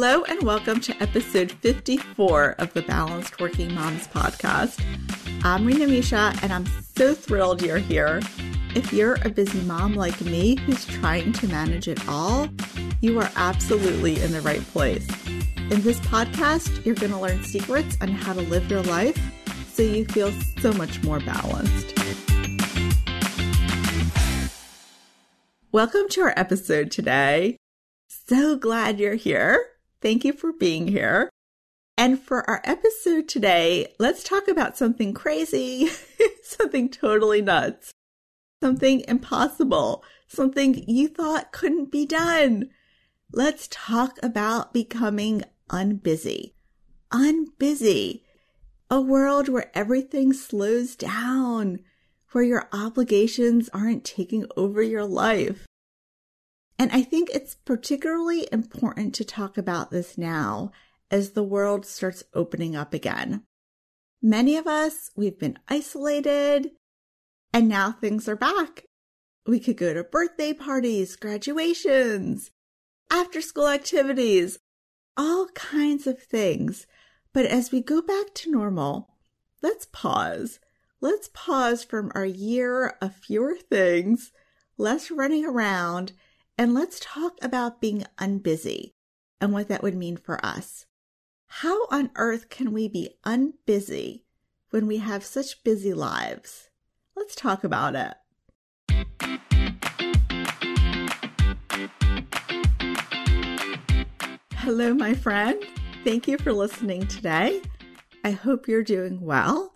Hello, and welcome to episode 54 of the Balanced Working Moms podcast. I'm Rena Misha, and I'm so thrilled you're here. If you're a busy mom like me who's trying to manage it all, you are absolutely in the right place. In this podcast, you're going to learn secrets on how to live your life so you feel so much more balanced. Welcome to our episode today. So glad you're here. Thank you for being here. And for our episode today, let's talk about something crazy, something totally nuts, something impossible, something you thought couldn't be done. Let's talk about becoming unbusy. Unbusy. A world where everything slows down, where your obligations aren't taking over your life. And I think it's particularly important to talk about this now as the world starts opening up again. Many of us, we've been isolated and now things are back. We could go to birthday parties, graduations, after school activities, all kinds of things. But as we go back to normal, let's pause. Let's pause from our year of fewer things, less running around, and let's talk about being unbusy and what that would mean for us. How on earth can we be unbusy when we have such busy lives? Let's talk about it. Hello, my friend. Thank you for listening today. I hope you're doing well.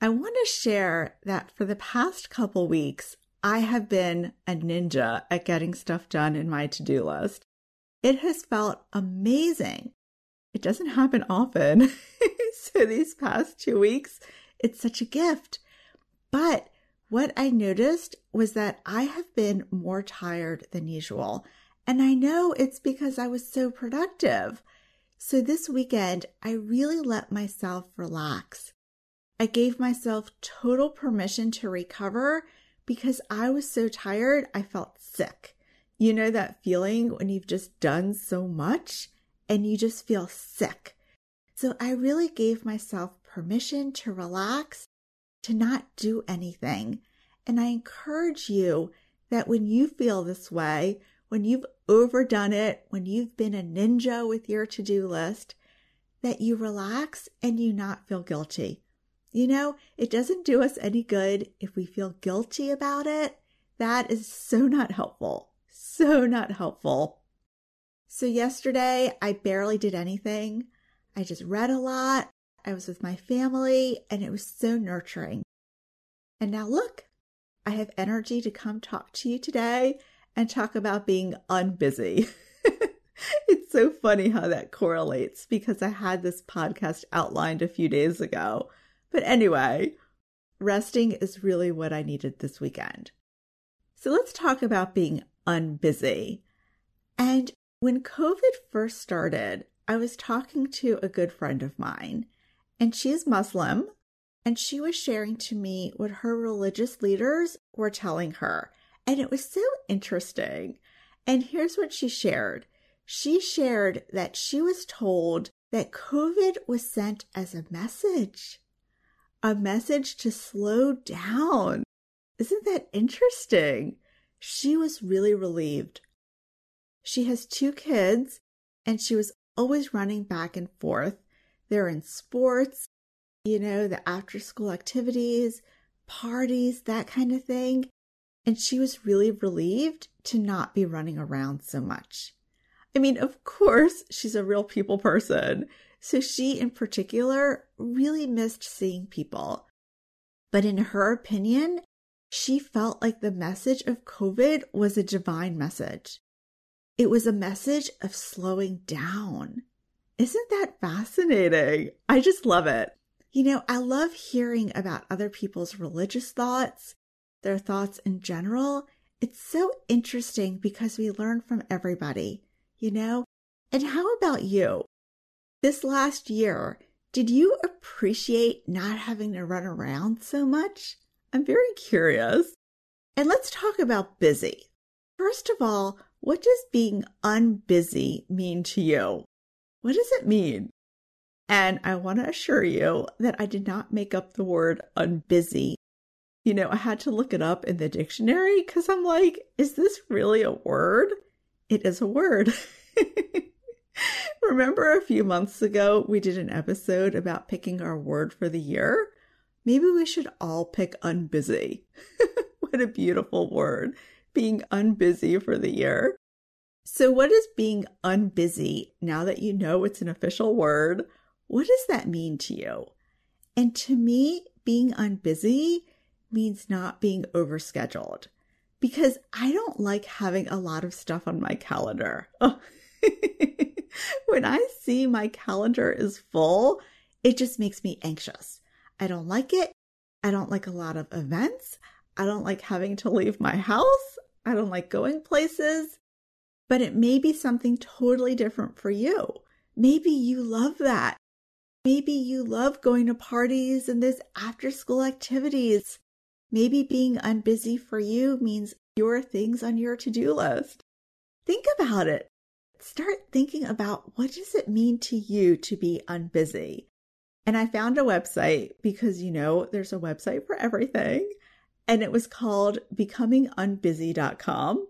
I want to share that for the past couple weeks, I have been a ninja at getting stuff done in my to do list. It has felt amazing. It doesn't happen often. so these past two weeks, it's such a gift. But what I noticed was that I have been more tired than usual. And I know it's because I was so productive. So this weekend, I really let myself relax. I gave myself total permission to recover because I was so tired, I felt sick. You know that feeling when you've just done so much and you just feel sick. So I really gave myself permission to relax, to not do anything. And I encourage you that when you feel this way, when you've overdone it, when you've been a ninja with your to do list, that you relax and you not feel guilty. You know, it doesn't do us any good if we feel guilty about it. That is so not helpful. So not helpful. So, yesterday, I barely did anything. I just read a lot. I was with my family, and it was so nurturing. And now, look, I have energy to come talk to you today and talk about being unbusy. it's so funny how that correlates because I had this podcast outlined a few days ago but anyway, resting is really what I needed this weekend. So let's talk about being unbusy. And when COVID first started, I was talking to a good friend of mine, and she's Muslim, and she was sharing to me what her religious leaders were telling her. And it was so interesting. And here's what she shared she shared that she was told that COVID was sent as a message a message to slow down. Isn't that interesting? She was really relieved. She has two kids and she was always running back and forth. They're in sports, you know, the after school activities, parties, that kind of thing. And she was really relieved to not be running around so much. I mean, of course, she's a real people person. So she, in particular, really missed seeing people. But in her opinion, she felt like the message of COVID was a divine message. It was a message of slowing down. Isn't that fascinating? I just love it. You know, I love hearing about other people's religious thoughts, their thoughts in general. It's so interesting because we learn from everybody, you know? And how about you? This last year, did you appreciate not having to run around so much? I'm very curious. And let's talk about busy. First of all, what does being unbusy mean to you? What does it mean? And I want to assure you that I did not make up the word unbusy. You know, I had to look it up in the dictionary because I'm like, is this really a word? It is a word. Remember a few months ago, we did an episode about picking our word for the year? Maybe we should all pick unbusy. what a beautiful word. Being unbusy for the year. So, what is being unbusy now that you know it's an official word? What does that mean to you? And to me, being unbusy means not being overscheduled because I don't like having a lot of stuff on my calendar. Oh. when I see my calendar is full, it just makes me anxious. I don't like it. I don't like a lot of events. I don't like having to leave my house. I don't like going places. But it may be something totally different for you. Maybe you love that. Maybe you love going to parties and there's after school activities. Maybe being unbusy for you means fewer things on your to do list. Think about it start thinking about what does it mean to you to be unbusy? And I found a website because you know there's a website for everything and it was called becomingunbusy.com.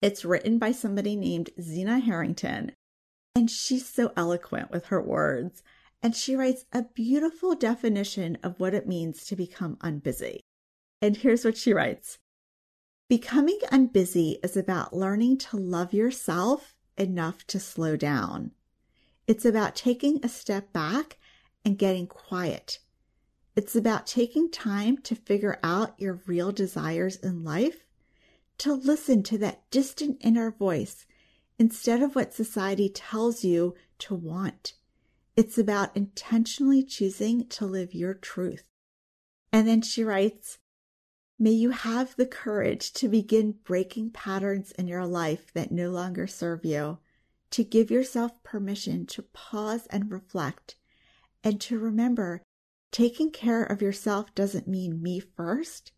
It's written by somebody named Zena Harrington and she's so eloquent with her words and she writes a beautiful definition of what it means to become unbusy. And here's what she writes. Becoming unbusy is about learning to love yourself enough to slow down. It's about taking a step back and getting quiet. It's about taking time to figure out your real desires in life, to listen to that distant inner voice instead of what society tells you to want. It's about intentionally choosing to live your truth. And then she writes, May you have the courage to begin breaking patterns in your life that no longer serve you, to give yourself permission to pause and reflect, and to remember taking care of yourself doesn't mean me first,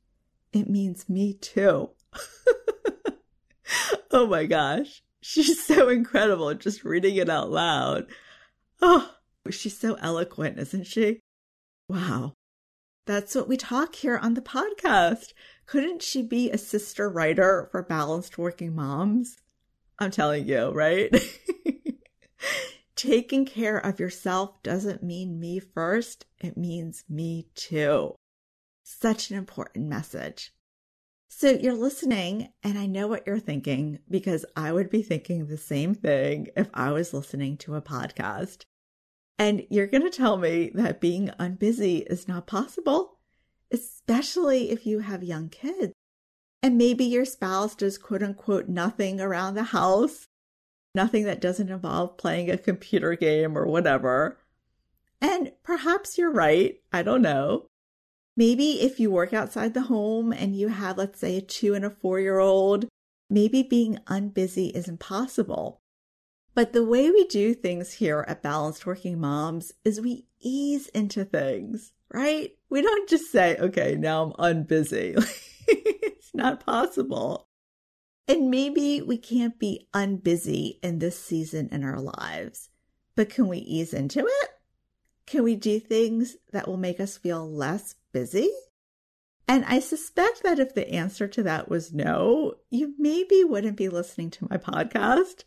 it means me too. oh my gosh, she's so incredible just reading it out loud. Oh, she's so eloquent, isn't she? Wow. That's what we talk here on the podcast. Couldn't she be a sister writer for balanced working moms? I'm telling you, right? Taking care of yourself doesn't mean me first, it means me too. Such an important message. So you're listening, and I know what you're thinking because I would be thinking the same thing if I was listening to a podcast. And you're going to tell me that being unbusy is not possible, especially if you have young kids. And maybe your spouse does quote unquote nothing around the house, nothing that doesn't involve playing a computer game or whatever. And perhaps you're right. I don't know. Maybe if you work outside the home and you have, let's say, a two and a four year old, maybe being unbusy is impossible. But the way we do things here at Balanced Working Moms is we ease into things, right? We don't just say, okay, now I'm unbusy. it's not possible. And maybe we can't be unbusy in this season in our lives, but can we ease into it? Can we do things that will make us feel less busy? And I suspect that if the answer to that was no, you maybe wouldn't be listening to my podcast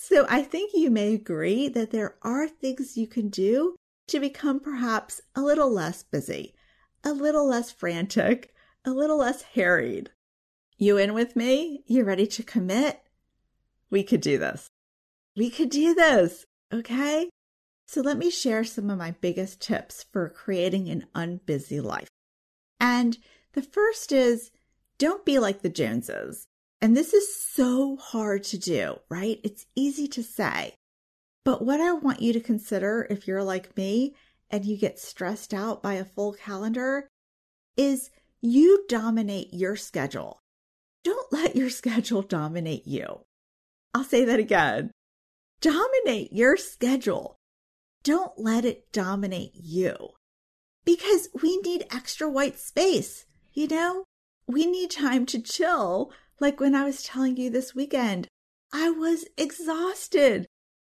so I think you may agree that there are things you can do to become perhaps a little less busy, a little less frantic, a little less harried. You in with me? You ready to commit? We could do this. We could do this. Okay. So let me share some of my biggest tips for creating an unbusy life. And the first is don't be like the Joneses. And this is so hard to do, right? It's easy to say. But what I want you to consider if you're like me and you get stressed out by a full calendar is you dominate your schedule. Don't let your schedule dominate you. I'll say that again. Dominate your schedule. Don't let it dominate you. Because we need extra white space, you know? We need time to chill like when I was telling you this weekend, I was exhausted.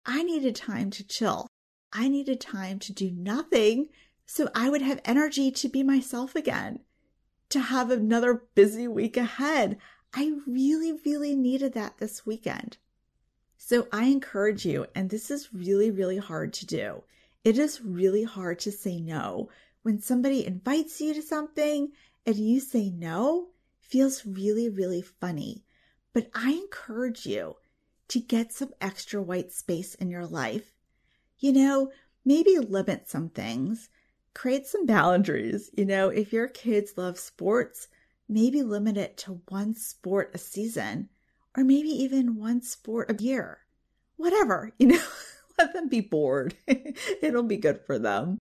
I needed time to chill. I needed time to do nothing so I would have energy to be myself again, to have another busy week ahead. I really, really needed that this weekend. So I encourage you, and this is really, really hard to do. It is really hard to say no. When somebody invites you to something and you say no, feels really, really funny. But I encourage you to get some extra white space in your life. You know, maybe limit some things, create some boundaries. You know, if your kids love sports, maybe limit it to one sport a season or maybe even one sport a year. Whatever, you know, let them be bored. It'll be good for them.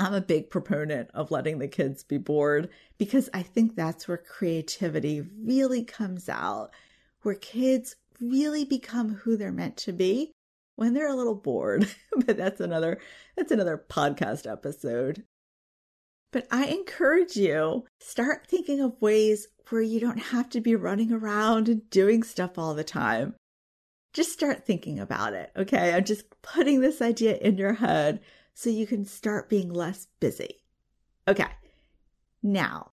I'm a big proponent of letting the kids be bored because I think that's where creativity really comes out, where kids really become who they're meant to be when they're a little bored. but that's another that's another podcast episode. But I encourage you start thinking of ways where you don't have to be running around and doing stuff all the time. Just start thinking about it, okay? I'm just putting this idea in your head so you can start being less busy. Okay, now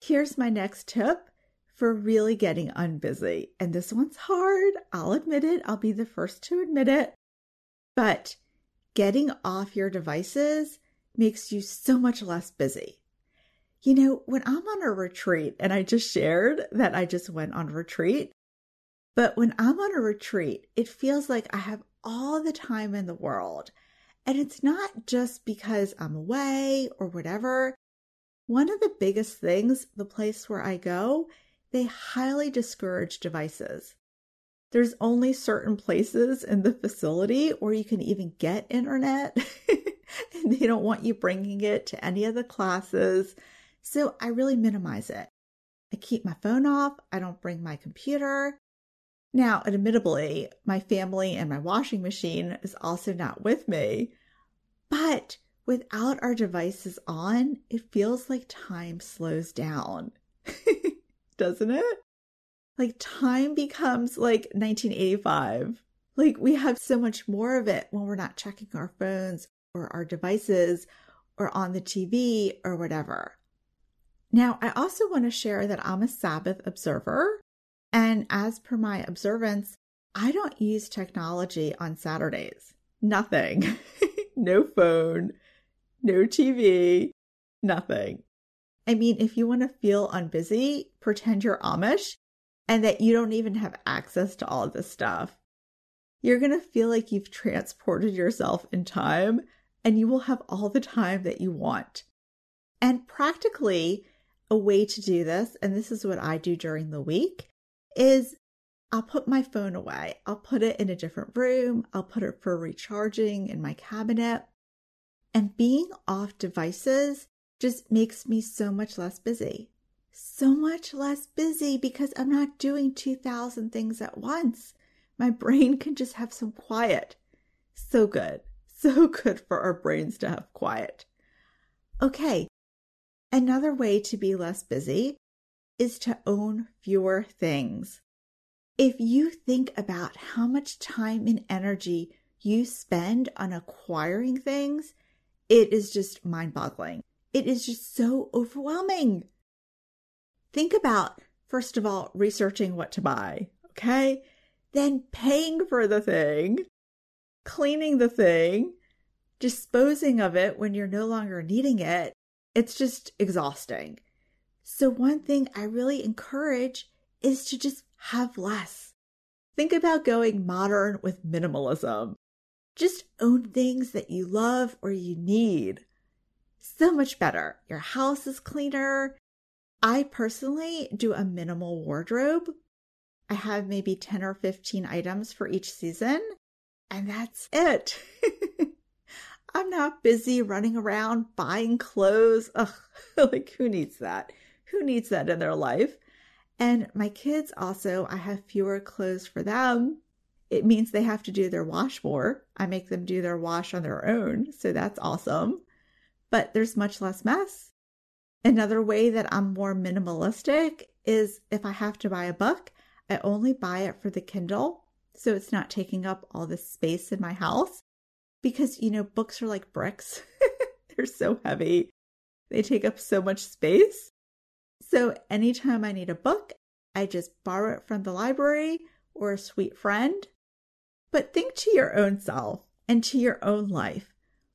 here's my next tip for really getting unbusy. And this one's hard. I'll admit it. I'll be the first to admit it. But getting off your devices makes you so much less busy. You know, when I'm on a retreat, and I just shared that I just went on retreat, but when I'm on a retreat, it feels like I have all the time in the world. And it's not just because I'm away or whatever. One of the biggest things, the place where I go, they highly discourage devices. There's only certain places in the facility where you can even get internet. and they don't want you bringing it to any of the classes. So I really minimize it. I keep my phone off. I don't bring my computer. Now, admittedly, my family and my washing machine is also not with me. But without our devices on, it feels like time slows down. Doesn't it? Like time becomes like 1985. Like we have so much more of it when we're not checking our phones or our devices or on the TV or whatever. Now, I also want to share that I'm a Sabbath observer and as per my observance, I don't use technology on Saturdays. Nothing. no phone, no TV, nothing. I mean, if you want to feel unbusy, pretend you're Amish and that you don't even have access to all this stuff. You're going to feel like you've transported yourself in time and you will have all the time that you want. And practically, a way to do this, and this is what I do during the week, is I'll put my phone away. I'll put it in a different room. I'll put it for recharging in my cabinet. And being off devices just makes me so much less busy. So much less busy because I'm not doing 2,000 things at once. My brain can just have some quiet. So good. So good for our brains to have quiet. Okay. Another way to be less busy is to own fewer things. If you think about how much time and energy you spend on acquiring things, it is just mind boggling. It is just so overwhelming. Think about, first of all, researching what to buy, okay? Then paying for the thing, cleaning the thing, disposing of it when you're no longer needing it. It's just exhausting. So, one thing I really encourage is to just have less. Think about going modern with minimalism. Just own things that you love or you need. So much better. Your house is cleaner. I personally do a minimal wardrobe. I have maybe 10 or 15 items for each season, and that's it. I'm not busy running around buying clothes. Ugh, like who needs that? Who needs that in their life? And my kids also, I have fewer clothes for them. It means they have to do their wash more. I make them do their wash on their own. So that's awesome. But there's much less mess. Another way that I'm more minimalistic is if I have to buy a book, I only buy it for the Kindle. so it's not taking up all the space in my house because, you know, books are like bricks. They're so heavy. They take up so much space. So anytime I need a book, I just borrow it from the library or a sweet friend. But think to your own self and to your own life.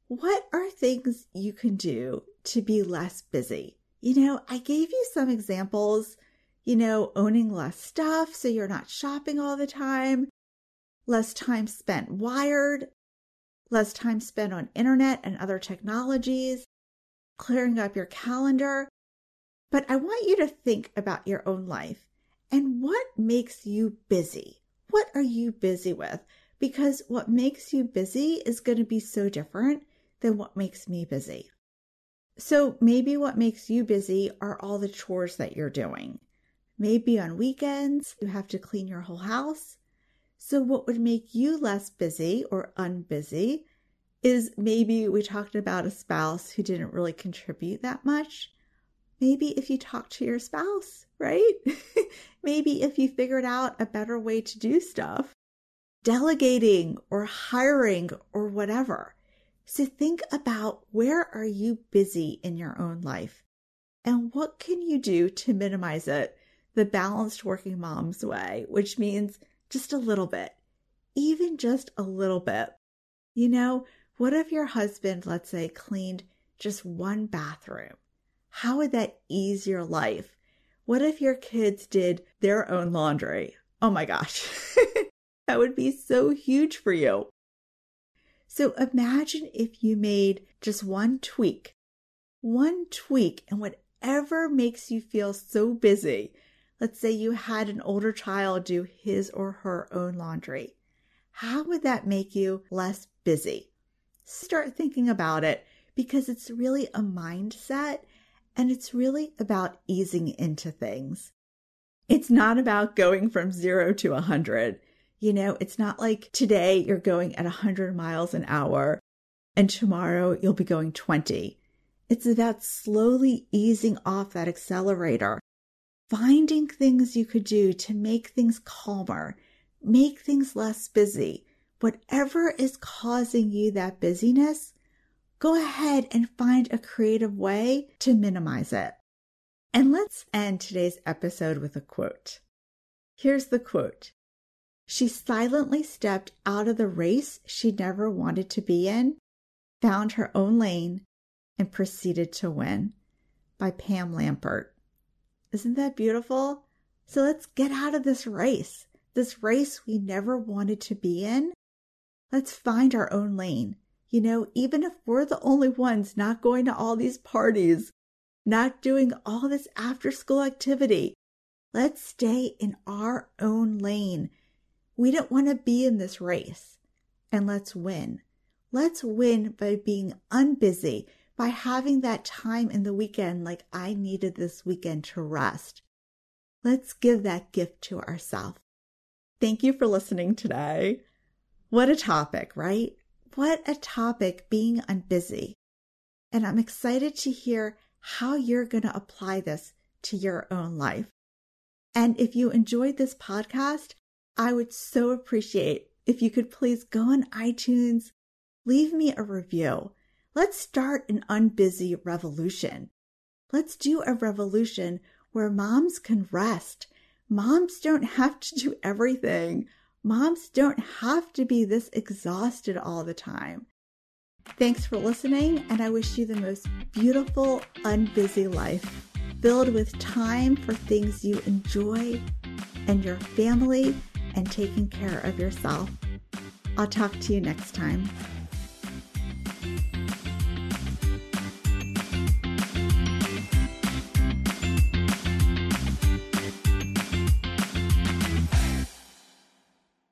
What are things you can do to be less busy? You know, I gave you some examples, you know, owning less stuff so you're not shopping all the time, less time spent wired, less time spent on internet and other technologies, clearing up your calendar. But I want you to think about your own life and what makes you busy. What are you busy with? Because what makes you busy is going to be so different than what makes me busy. So maybe what makes you busy are all the chores that you're doing. Maybe on weekends you have to clean your whole house. So what would make you less busy or unbusy is maybe we talked about a spouse who didn't really contribute that much. Maybe if you talk to your spouse, right? maybe if you figured out a better way to do stuff, delegating or hiring or whatever. So think about where are you busy in your own life and what can you do to minimize it the balanced working mom's way, which means just a little bit, even just a little bit. You know, what if your husband, let's say, cleaned just one bathroom? How would that ease your life? What if your kids did their own laundry? Oh my gosh, that would be so huge for you. So imagine if you made just one tweak, one tweak, and whatever makes you feel so busy. Let's say you had an older child do his or her own laundry. How would that make you less busy? Start thinking about it because it's really a mindset and it's really about easing into things. It's not about going from zero to a hundred. You know, it's not like today you're going at 100 miles an hour and tomorrow you'll be going 20. It's about slowly easing off that accelerator, finding things you could do to make things calmer, make things less busy. Whatever is causing you that busyness, go ahead and find a creative way to minimize it. And let's end today's episode with a quote. Here's the quote she silently stepped out of the race she never wanted to be in, found her own lane, and proceeded to win. By Pam Lampert. Isn't that beautiful? So let's get out of this race, this race we never wanted to be in. Let's find our own lane. You know, even if we're the only ones not going to all these parties, not doing all this after school activity, let's stay in our own lane we don't want to be in this race. And let's win. Let's win by being unbusy, by having that time in the weekend like I needed this weekend to rest. Let's give that gift to ourselves. Thank you for listening today. What a topic, right? What a topic being unbusy. And I'm excited to hear how you're going to apply this to your own life. And if you enjoyed this podcast, I would so appreciate if you could please go on iTunes, leave me a review. Let's start an unbusy revolution. Let's do a revolution where moms can rest. Moms don't have to do everything. Moms don't have to be this exhausted all the time. Thanks for listening, and I wish you the most beautiful, unbusy life filled with time for things you enjoy and your family and taking care of yourself. I'll talk to you next time.